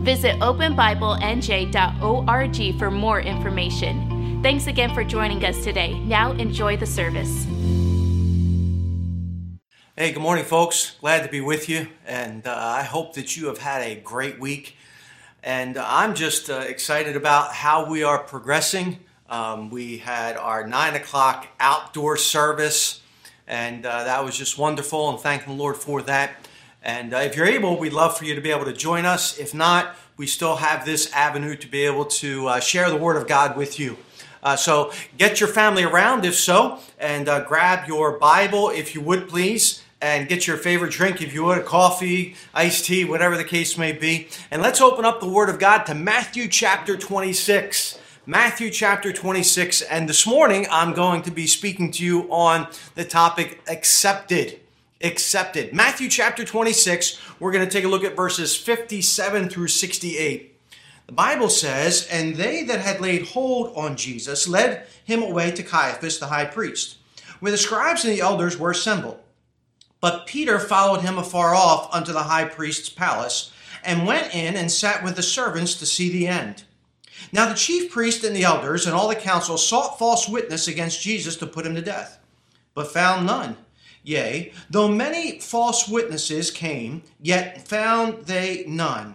Visit openbiblenj.org for more information. Thanks again for joining us today. Now enjoy the service. Hey, good morning, folks. Glad to be with you, and uh, I hope that you have had a great week. And uh, I'm just uh, excited about how we are progressing. Um, we had our nine o'clock outdoor service, and uh, that was just wonderful, and thank the Lord for that. And uh, if you're able, we'd love for you to be able to join us. If not, we still have this avenue to be able to uh, share the Word of God with you. Uh, so get your family around, if so, and uh, grab your Bible, if you would please, and get your favorite drink, if you would, a coffee, iced tea, whatever the case may be. And let's open up the Word of God to Matthew chapter 26. Matthew chapter 26. And this morning, I'm going to be speaking to you on the topic accepted accepted. Matthew chapter 26, we're going to take a look at verses 57 through 68. The Bible says, And they that had laid hold on Jesus led him away to Caiaphas the high priest, where the scribes and the elders were assembled. But Peter followed him afar off unto the high priest's palace, and went in and sat with the servants to see the end. Now the chief priest and the elders and all the council sought false witness against Jesus to put him to death, but found none. Yea, though many false witnesses came, yet found they none.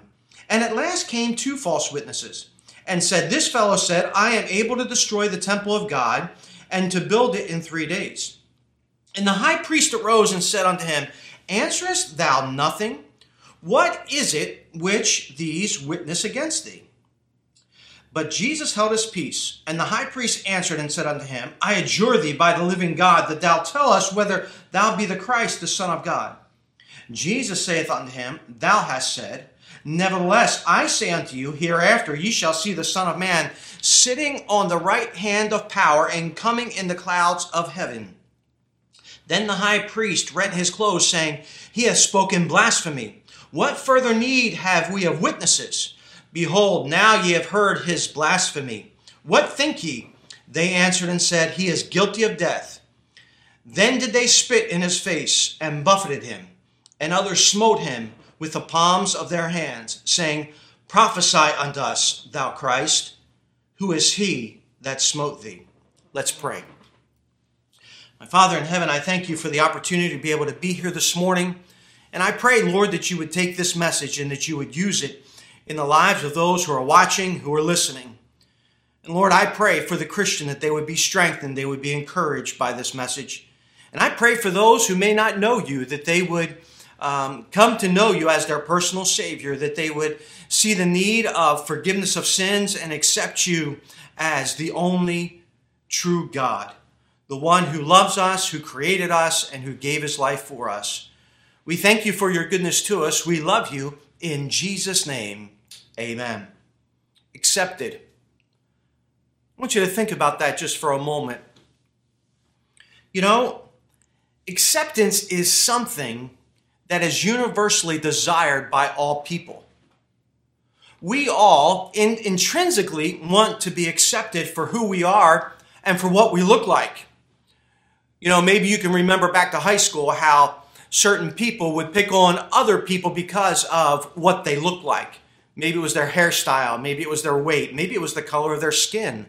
And at last came two false witnesses, and said, This fellow said, I am able to destroy the temple of God, and to build it in three days. And the high priest arose and said unto him, Answerest thou nothing? What is it which these witness against thee? But Jesus held his peace, and the high priest answered and said unto him, I adjure thee by the living God that thou tell us whether thou be the Christ, the Son of God. Jesus saith unto him, Thou hast said, Nevertheless, I say unto you, hereafter ye shall see the Son of Man sitting on the right hand of power and coming in the clouds of heaven. Then the high priest rent his clothes, saying, He hath spoken blasphemy. What further need have we of witnesses? Behold, now ye have heard his blasphemy. What think ye? They answered and said, He is guilty of death. Then did they spit in his face and buffeted him, and others smote him with the palms of their hands, saying, Prophesy unto us, thou Christ, who is he that smote thee? Let's pray. My Father in heaven, I thank you for the opportunity to be able to be here this morning. And I pray, Lord, that you would take this message and that you would use it in the lives of those who are watching, who are listening. And Lord, I pray for the Christian that they would be strengthened, they would be encouraged by this message. And I pray for those who may not know you that they would um, come to know you as their personal Savior, that they would see the need of forgiveness of sins and accept you as the only true God, the one who loves us, who created us, and who gave his life for us. We thank you for your goodness to us. We love you. In Jesus' name, Amen. Accepted. I want you to think about that just for a moment. You know, acceptance is something that is universally desired by all people. We all in, intrinsically want to be accepted for who we are and for what we look like. You know, maybe you can remember back to high school how certain people would pick on other people because of what they look like. Maybe it was their hairstyle. Maybe it was their weight. Maybe it was the color of their skin.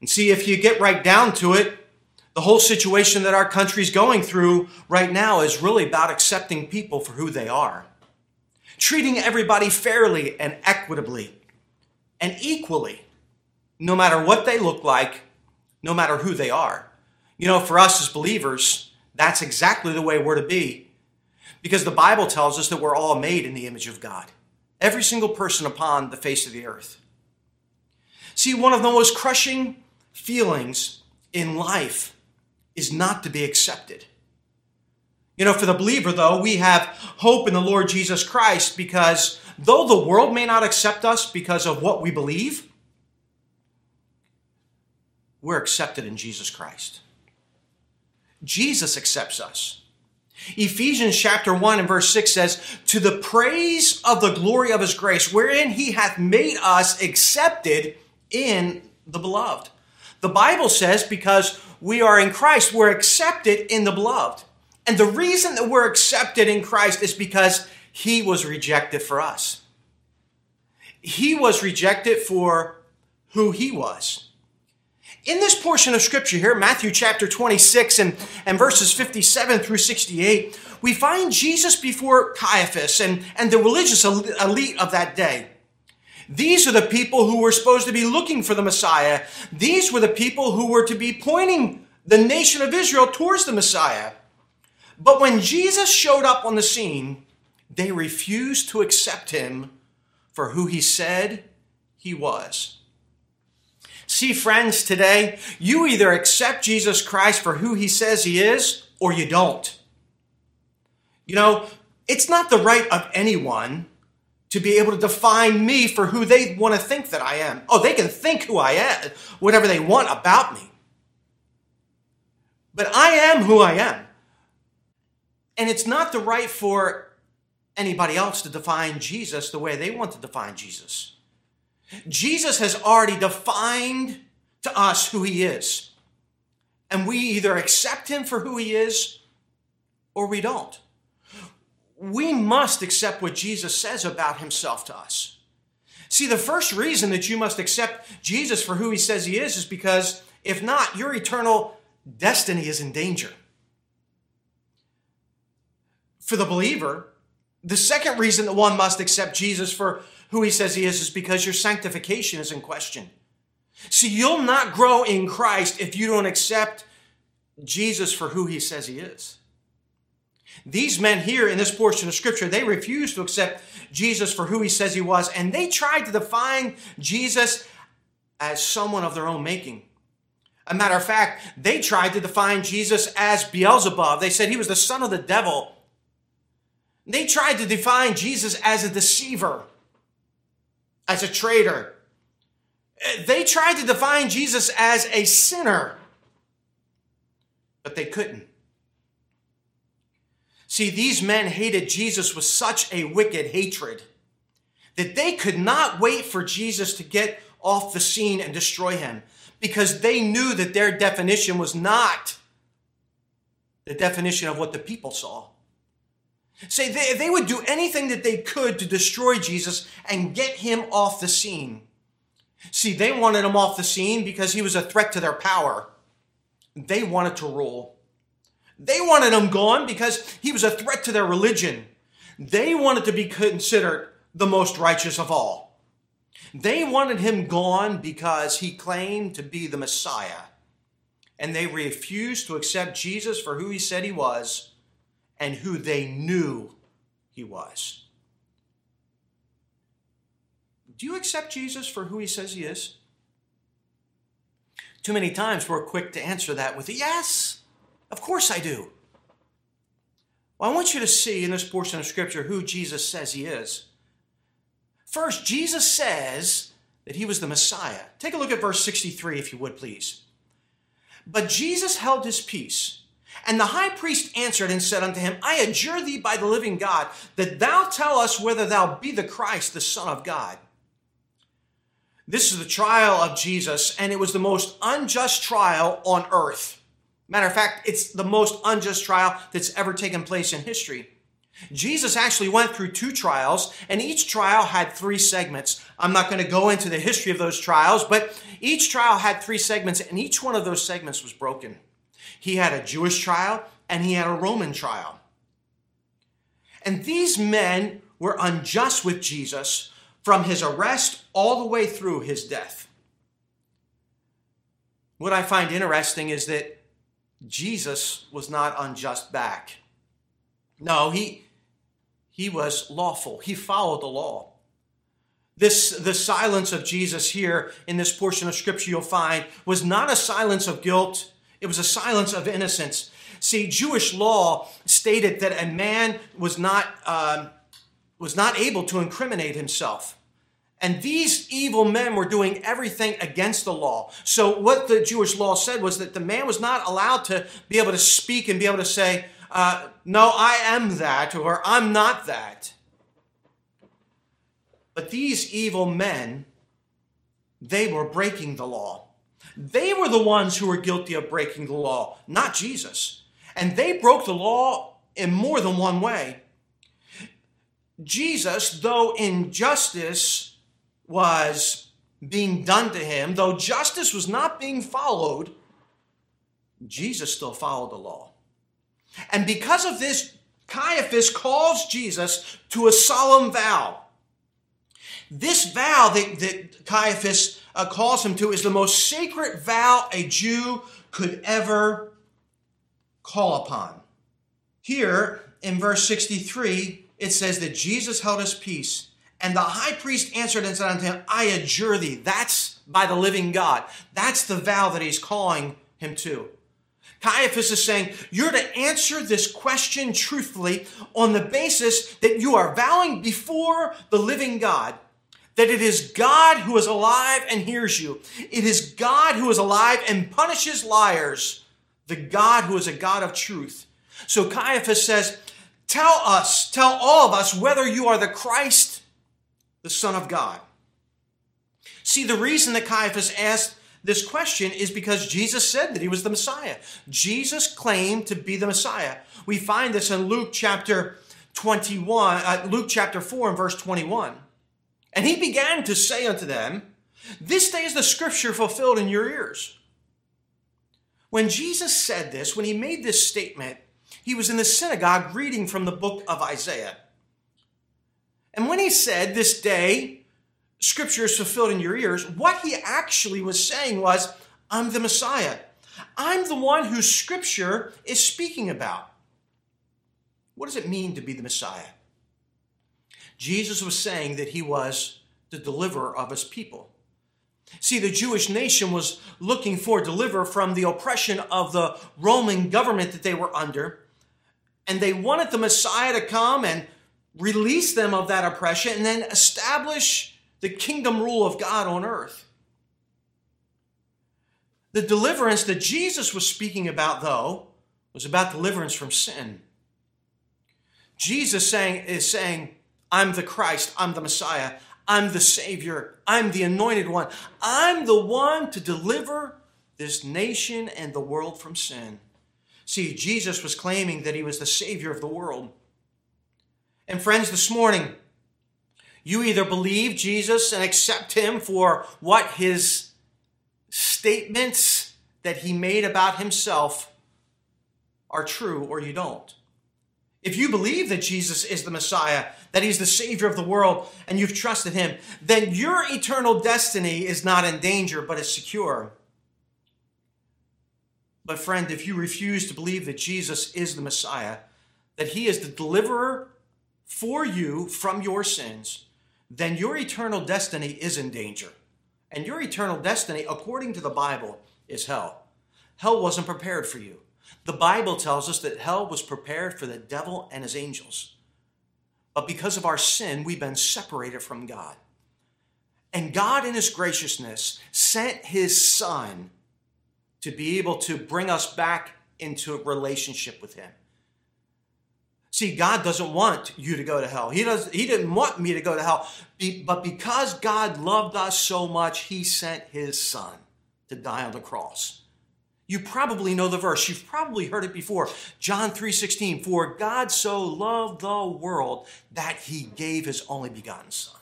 And see, if you get right down to it, the whole situation that our country's going through right now is really about accepting people for who they are, treating everybody fairly and equitably and equally, no matter what they look like, no matter who they are. You know, for us as believers, that's exactly the way we're to be because the Bible tells us that we're all made in the image of God. Every single person upon the face of the earth. See, one of the most crushing feelings in life is not to be accepted. You know, for the believer, though, we have hope in the Lord Jesus Christ because though the world may not accept us because of what we believe, we're accepted in Jesus Christ. Jesus accepts us. Ephesians chapter 1 and verse 6 says, To the praise of the glory of his grace, wherein he hath made us accepted in the beloved. The Bible says, because we are in Christ, we're accepted in the beloved. And the reason that we're accepted in Christ is because he was rejected for us. He was rejected for who he was. In this portion of scripture here, Matthew chapter 26 and, and verses 57 through 68, we find Jesus before Caiaphas and, and the religious elite of that day. These are the people who were supposed to be looking for the Messiah. These were the people who were to be pointing the nation of Israel towards the Messiah. But when Jesus showed up on the scene, they refused to accept him for who he said he was. See, friends, today, you either accept Jesus Christ for who he says he is or you don't. You know, it's not the right of anyone to be able to define me for who they want to think that I am. Oh, they can think who I am, whatever they want about me. But I am who I am. And it's not the right for anybody else to define Jesus the way they want to define Jesus. Jesus has already defined to us who he is. And we either accept him for who he is or we don't. We must accept what Jesus says about himself to us. See, the first reason that you must accept Jesus for who he says he is is because if not, your eternal destiny is in danger for the believer. The second reason that one must accept Jesus for who he says he is is because your sanctification is in question. See, you'll not grow in Christ if you don't accept Jesus for who he says he is. These men here in this portion of scripture, they refused to accept Jesus for who he says he was, and they tried to define Jesus as someone of their own making. A matter of fact, they tried to define Jesus as Beelzebub. They said he was the son of the devil. They tried to define Jesus as a deceiver, as a traitor. They tried to define Jesus as a sinner, but they couldn't. See, these men hated Jesus with such a wicked hatred that they could not wait for Jesus to get off the scene and destroy him because they knew that their definition was not the definition of what the people saw. Say they, they would do anything that they could to destroy Jesus and get him off the scene. See, they wanted him off the scene because he was a threat to their power. They wanted to rule. They wanted him gone because he was a threat to their religion. They wanted to be considered the most righteous of all. They wanted him gone because he claimed to be the Messiah. And they refused to accept Jesus for who he said he was and who they knew he was. Do you accept Jesus for who he says he is? Too many times we're quick to answer that with a yes. Of course I do. Well, I want you to see in this portion of Scripture who Jesus says he is. First, Jesus says that he was the Messiah. Take a look at verse 63, if you would, please. But Jesus held his peace and the high priest answered and said unto him, I adjure thee by the living God, that thou tell us whether thou be the Christ, the Son of God. This is the trial of Jesus, and it was the most unjust trial on earth. Matter of fact, it's the most unjust trial that's ever taken place in history. Jesus actually went through two trials, and each trial had three segments. I'm not going to go into the history of those trials, but each trial had three segments, and each one of those segments was broken. He had a Jewish trial and he had a Roman trial. And these men were unjust with Jesus from his arrest all the way through his death. What I find interesting is that Jesus was not unjust back. No, he, he was lawful. He followed the law. This, the silence of Jesus here in this portion of scripture you'll find was not a silence of guilt it was a silence of innocence. See, Jewish law stated that a man was not, uh, was not able to incriminate himself. And these evil men were doing everything against the law. So, what the Jewish law said was that the man was not allowed to be able to speak and be able to say, uh, No, I am that, or I'm not that. But these evil men, they were breaking the law. They were the ones who were guilty of breaking the law, not Jesus. And they broke the law in more than one way. Jesus, though injustice was being done to him, though justice was not being followed, Jesus still followed the law. And because of this, Caiaphas calls Jesus to a solemn vow. This vow that, that Caiaphas uh, calls him to is the most sacred vow a Jew could ever call upon. Here in verse 63, it says that Jesus held his peace and the high priest answered and said unto him, I adjure thee. That's by the living God. That's the vow that he's calling him to. Caiaphas is saying, You're to answer this question truthfully on the basis that you are vowing before the living God that it is God who is alive and hears you. It is God who is alive and punishes liars, the God who is a God of truth. So Caiaphas says, Tell us, tell all of us whether you are the Christ the Son of God? See, the reason that Caiaphas asked this question is because Jesus said that he was the Messiah. Jesus claimed to be the Messiah. We find this in Luke chapter 21, uh, Luke chapter 4 and verse 21. And he began to say unto them, This day is the scripture fulfilled in your ears. When Jesus said this, when he made this statement, he was in the synagogue reading from the book of Isaiah. And when he said, This day, scripture is fulfilled in your ears, what he actually was saying was, I'm the Messiah. I'm the one whose scripture is speaking about. What does it mean to be the Messiah? Jesus was saying that he was the deliverer of his people. See, the Jewish nation was looking for deliver from the oppression of the Roman government that they were under. And they wanted the Messiah to come and release them of that oppression, and then establish the kingdom rule of God on earth. The deliverance that Jesus was speaking about, though, was about deliverance from sin. Jesus saying, is saying, I'm the Christ, I'm the Messiah, I'm the Savior, I'm the anointed one, I'm the one to deliver this nation and the world from sin. See, Jesus was claiming that he was the Savior of the world. And friends, this morning, you either believe Jesus and accept him for what his statements that he made about himself are true, or you don't. If you believe that Jesus is the Messiah, that he's the Savior of the world, and you've trusted him, then your eternal destiny is not in danger, but is secure. But, friend, if you refuse to believe that Jesus is the Messiah, that he is the deliverer for you from your sins, then your eternal destiny is in danger. And your eternal destiny, according to the Bible, is hell. Hell wasn't prepared for you. The Bible tells us that hell was prepared for the devil and his angels. But because of our sin, we've been separated from God. And God, in his graciousness, sent his Son to be able to bring us back into a relationship with him. See, God doesn't want you to go to hell. He does he didn't want me to go to hell. But because God loved us so much, he sent his son to die on the cross. You probably know the verse. You've probably heard it before. John 3:16, "For God so loved the world that he gave his only begotten son."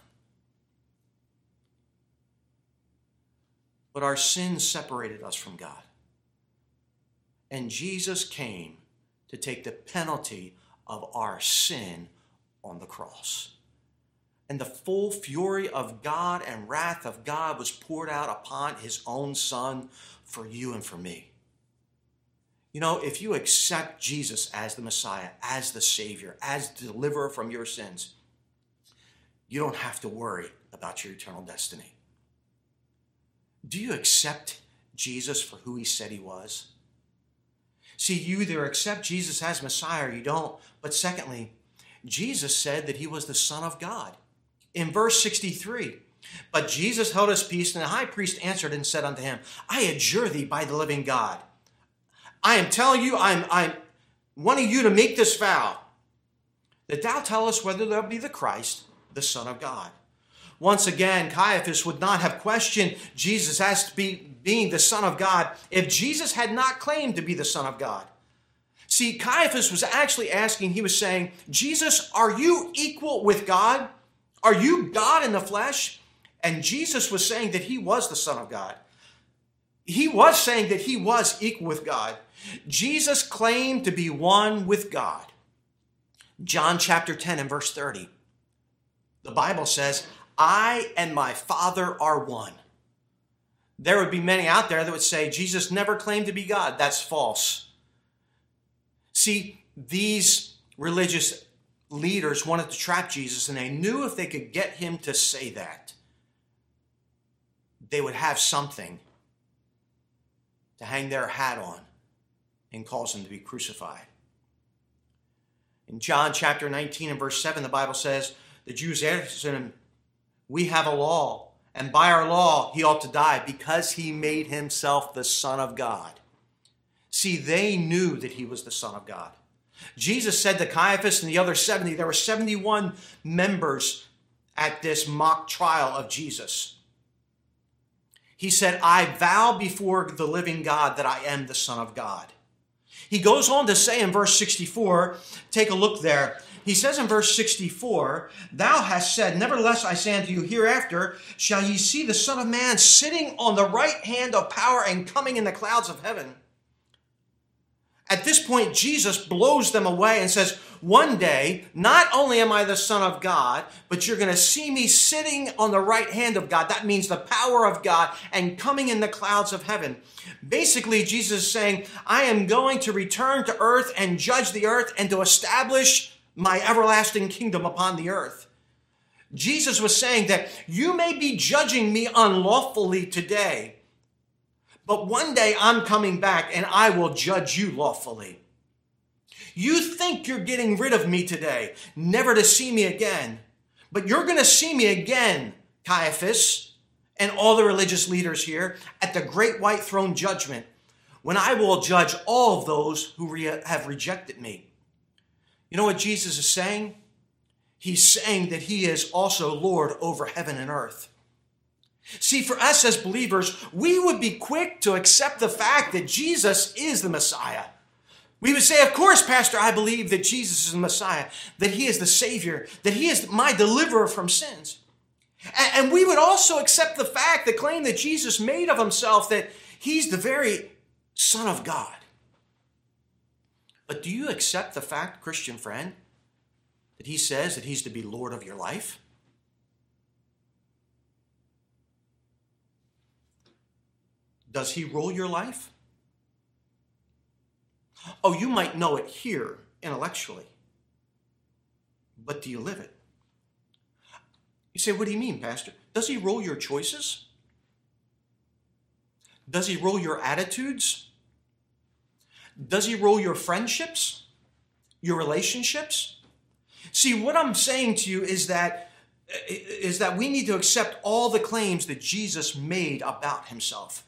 But our sins separated us from God. And Jesus came to take the penalty of our sin on the cross. And the full fury of God and wrath of God was poured out upon his own Son for you and for me. You know, if you accept Jesus as the Messiah, as the Savior, as the deliverer from your sins, you don't have to worry about your eternal destiny. Do you accept Jesus for who he said he was? See, you either accept Jesus as Messiah or you don't. But secondly, Jesus said that he was the Son of God. In verse 63, but Jesus held his peace, and the high priest answered and said unto him, I adjure thee by the living God. I am telling you, I'm, I'm wanting you to make this vow that thou tell us whether thou be the Christ, the Son of God. Once again, Caiaphas would not have questioned Jesus as be being the Son of God if Jesus had not claimed to be the Son of God. See, Caiaphas was actually asking, he was saying, Jesus, are you equal with God? Are you God in the flesh? And Jesus was saying that he was the Son of God. He was saying that he was equal with God. Jesus claimed to be one with God. John chapter 10 and verse 30. The Bible says, I and my Father are one. There would be many out there that would say Jesus never claimed to be God. That's false. See, these religious leaders wanted to trap Jesus, and they knew if they could get him to say that, they would have something to hang their hat on and cause him to be crucified. In John chapter 19 and verse 7, the Bible says, The Jews answered him, We have a law, and by our law he ought to die because he made himself the Son of God. See, they knew that he was the Son of God. Jesus said to Caiaphas and the other 70, there were 71 members at this mock trial of Jesus. He said, I vow before the living God that I am the Son of God. He goes on to say in verse 64, take a look there. He says in verse 64, Thou hast said, Nevertheless I say unto you, hereafter shall ye see the Son of Man sitting on the right hand of power and coming in the clouds of heaven. At this point, Jesus blows them away and says, One day, not only am I the Son of God, but you're going to see me sitting on the right hand of God. That means the power of God and coming in the clouds of heaven. Basically, Jesus is saying, I am going to return to earth and judge the earth and to establish my everlasting kingdom upon the earth. Jesus was saying that you may be judging me unlawfully today but one day I'm coming back and I will judge you lawfully. You think you're getting rid of me today, never to see me again. But you're going to see me again, Caiaphas, and all the religious leaders here at the great white throne judgment when I will judge all of those who re- have rejected me. You know what Jesus is saying? He's saying that he is also Lord over heaven and earth. See, for us as believers, we would be quick to accept the fact that Jesus is the Messiah. We would say, Of course, Pastor, I believe that Jesus is the Messiah, that He is the Savior, that He is my deliverer from sins. And we would also accept the fact, the claim that Jesus made of Himself, that He's the very Son of God. But do you accept the fact, Christian friend, that He says that He's to be Lord of your life? Does he rule your life? Oh, you might know it here intellectually, but do you live it? You say, what do you mean, Pastor? Does he rule your choices? Does he rule your attitudes? Does he rule your friendships? Your relationships? See, what I'm saying to you is that is that we need to accept all the claims that Jesus made about himself.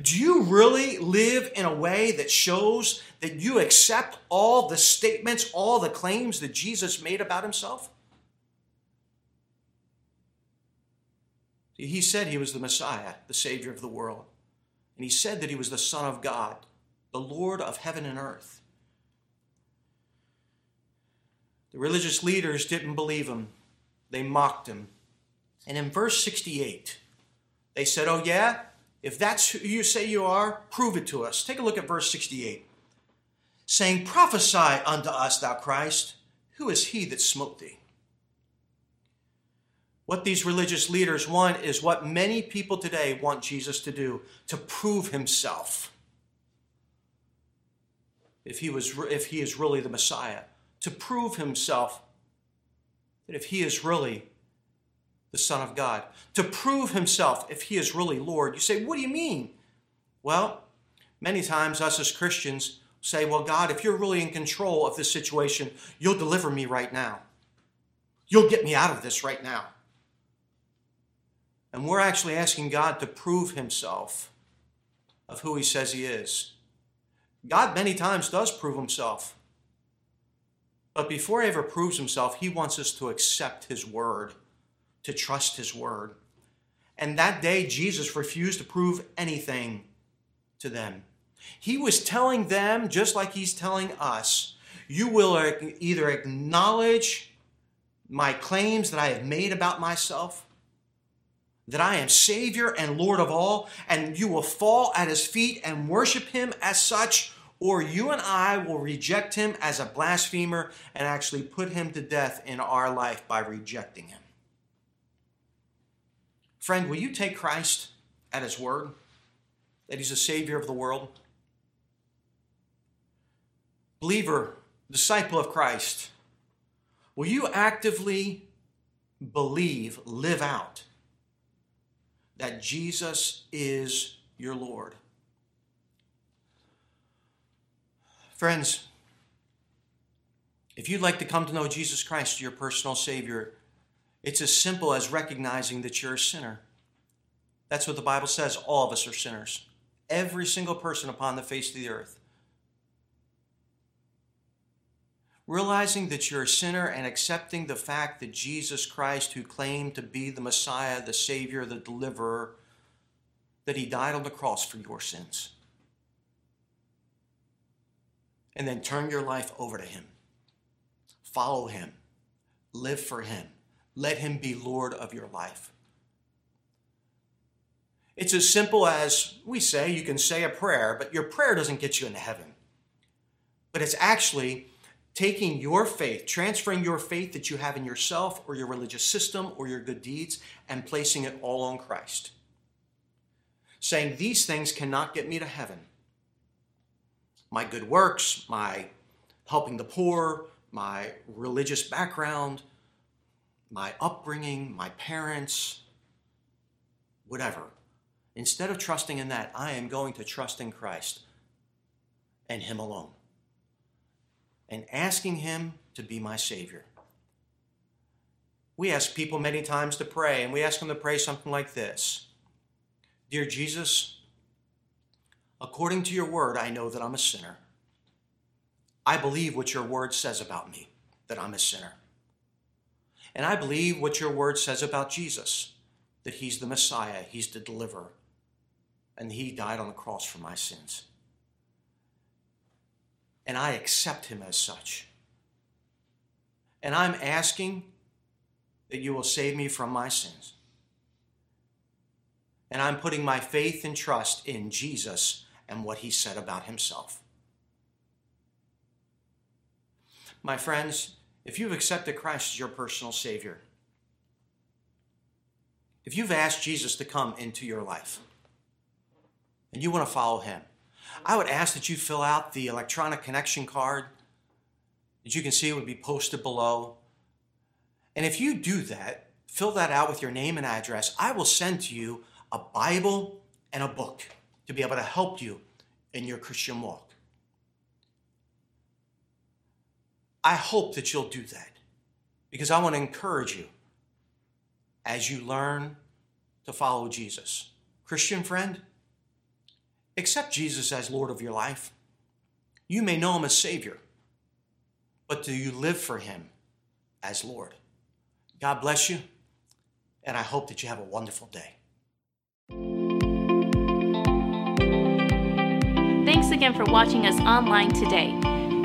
Do you really live in a way that shows that you accept all the statements, all the claims that Jesus made about himself? He said he was the Messiah, the Savior of the world. And he said that he was the Son of God, the Lord of heaven and earth. The religious leaders didn't believe him, they mocked him. And in verse 68, they said, Oh, yeah? If that's who you say you are, prove it to us. Take a look at verse 68. Saying, Prophesy unto us, thou Christ, who is he that smote thee? What these religious leaders want is what many people today want Jesus to do to prove himself. If he, was, if he is really the Messiah, to prove himself that if he is really the Son of God, to prove himself if he is really Lord. You say, what do you mean? Well, Many times, us as Christians say, Well, God, if you're really in control of this situation, you'll deliver me right now. You'll get me out of this right now. And we're actually asking God to prove himself of who he says he is. God many times does prove himself. But before he ever proves himself, he wants us to accept his word, to trust his word. And that day, Jesus refused to prove anything to them. He was telling them, just like he's telling us, you will either acknowledge my claims that I have made about myself, that I am Savior and Lord of all, and you will fall at his feet and worship him as such, or you and I will reject him as a blasphemer and actually put him to death in our life by rejecting him. Friend, will you take Christ at his word that he's a Savior of the world? Believer, disciple of Christ, will you actively believe, live out that Jesus is your Lord? Friends, if you'd like to come to know Jesus Christ, your personal Savior, it's as simple as recognizing that you're a sinner. That's what the Bible says. All of us are sinners. Every single person upon the face of the earth. Realizing that you're a sinner and accepting the fact that Jesus Christ, who claimed to be the Messiah, the Savior, the Deliverer, that He died on the cross for your sins and then turn your life over to Him. Follow Him. Live for Him. Let Him be Lord of your life. It's as simple as we say you can say a prayer, but your prayer doesn't get you into heaven. But it's actually taking your faith, transferring your faith that you have in yourself or your religious system or your good deeds, and placing it all on Christ. Saying, These things cannot get me to heaven my good works, my helping the poor, my religious background, my upbringing, my parents, whatever. Instead of trusting in that, I am going to trust in Christ and Him alone and asking Him to be my Savior. We ask people many times to pray, and we ask them to pray something like this Dear Jesus, According to your word, I know that I'm a sinner. I believe what your word says about me, that I'm a sinner. And I believe what your word says about Jesus, that he's the Messiah, he's the deliverer, and he died on the cross for my sins. And I accept him as such. And I'm asking that you will save me from my sins. And I'm putting my faith and trust in Jesus and what he said about himself. My friends, if you've accepted Christ as your personal Savior, if you've asked Jesus to come into your life and you want to follow him, I would ask that you fill out the electronic connection card that you can see would be posted below. And if you do that, fill that out with your name and address, I will send to you a Bible and a book to be able to help you in your Christian walk. I hope that you'll do that because I want to encourage you as you learn to follow Jesus. Christian friend, accept Jesus as Lord of your life. You may know him as Savior, but do you live for him as Lord? God bless you, and I hope that you have a wonderful day. Thanks again for watching us online today.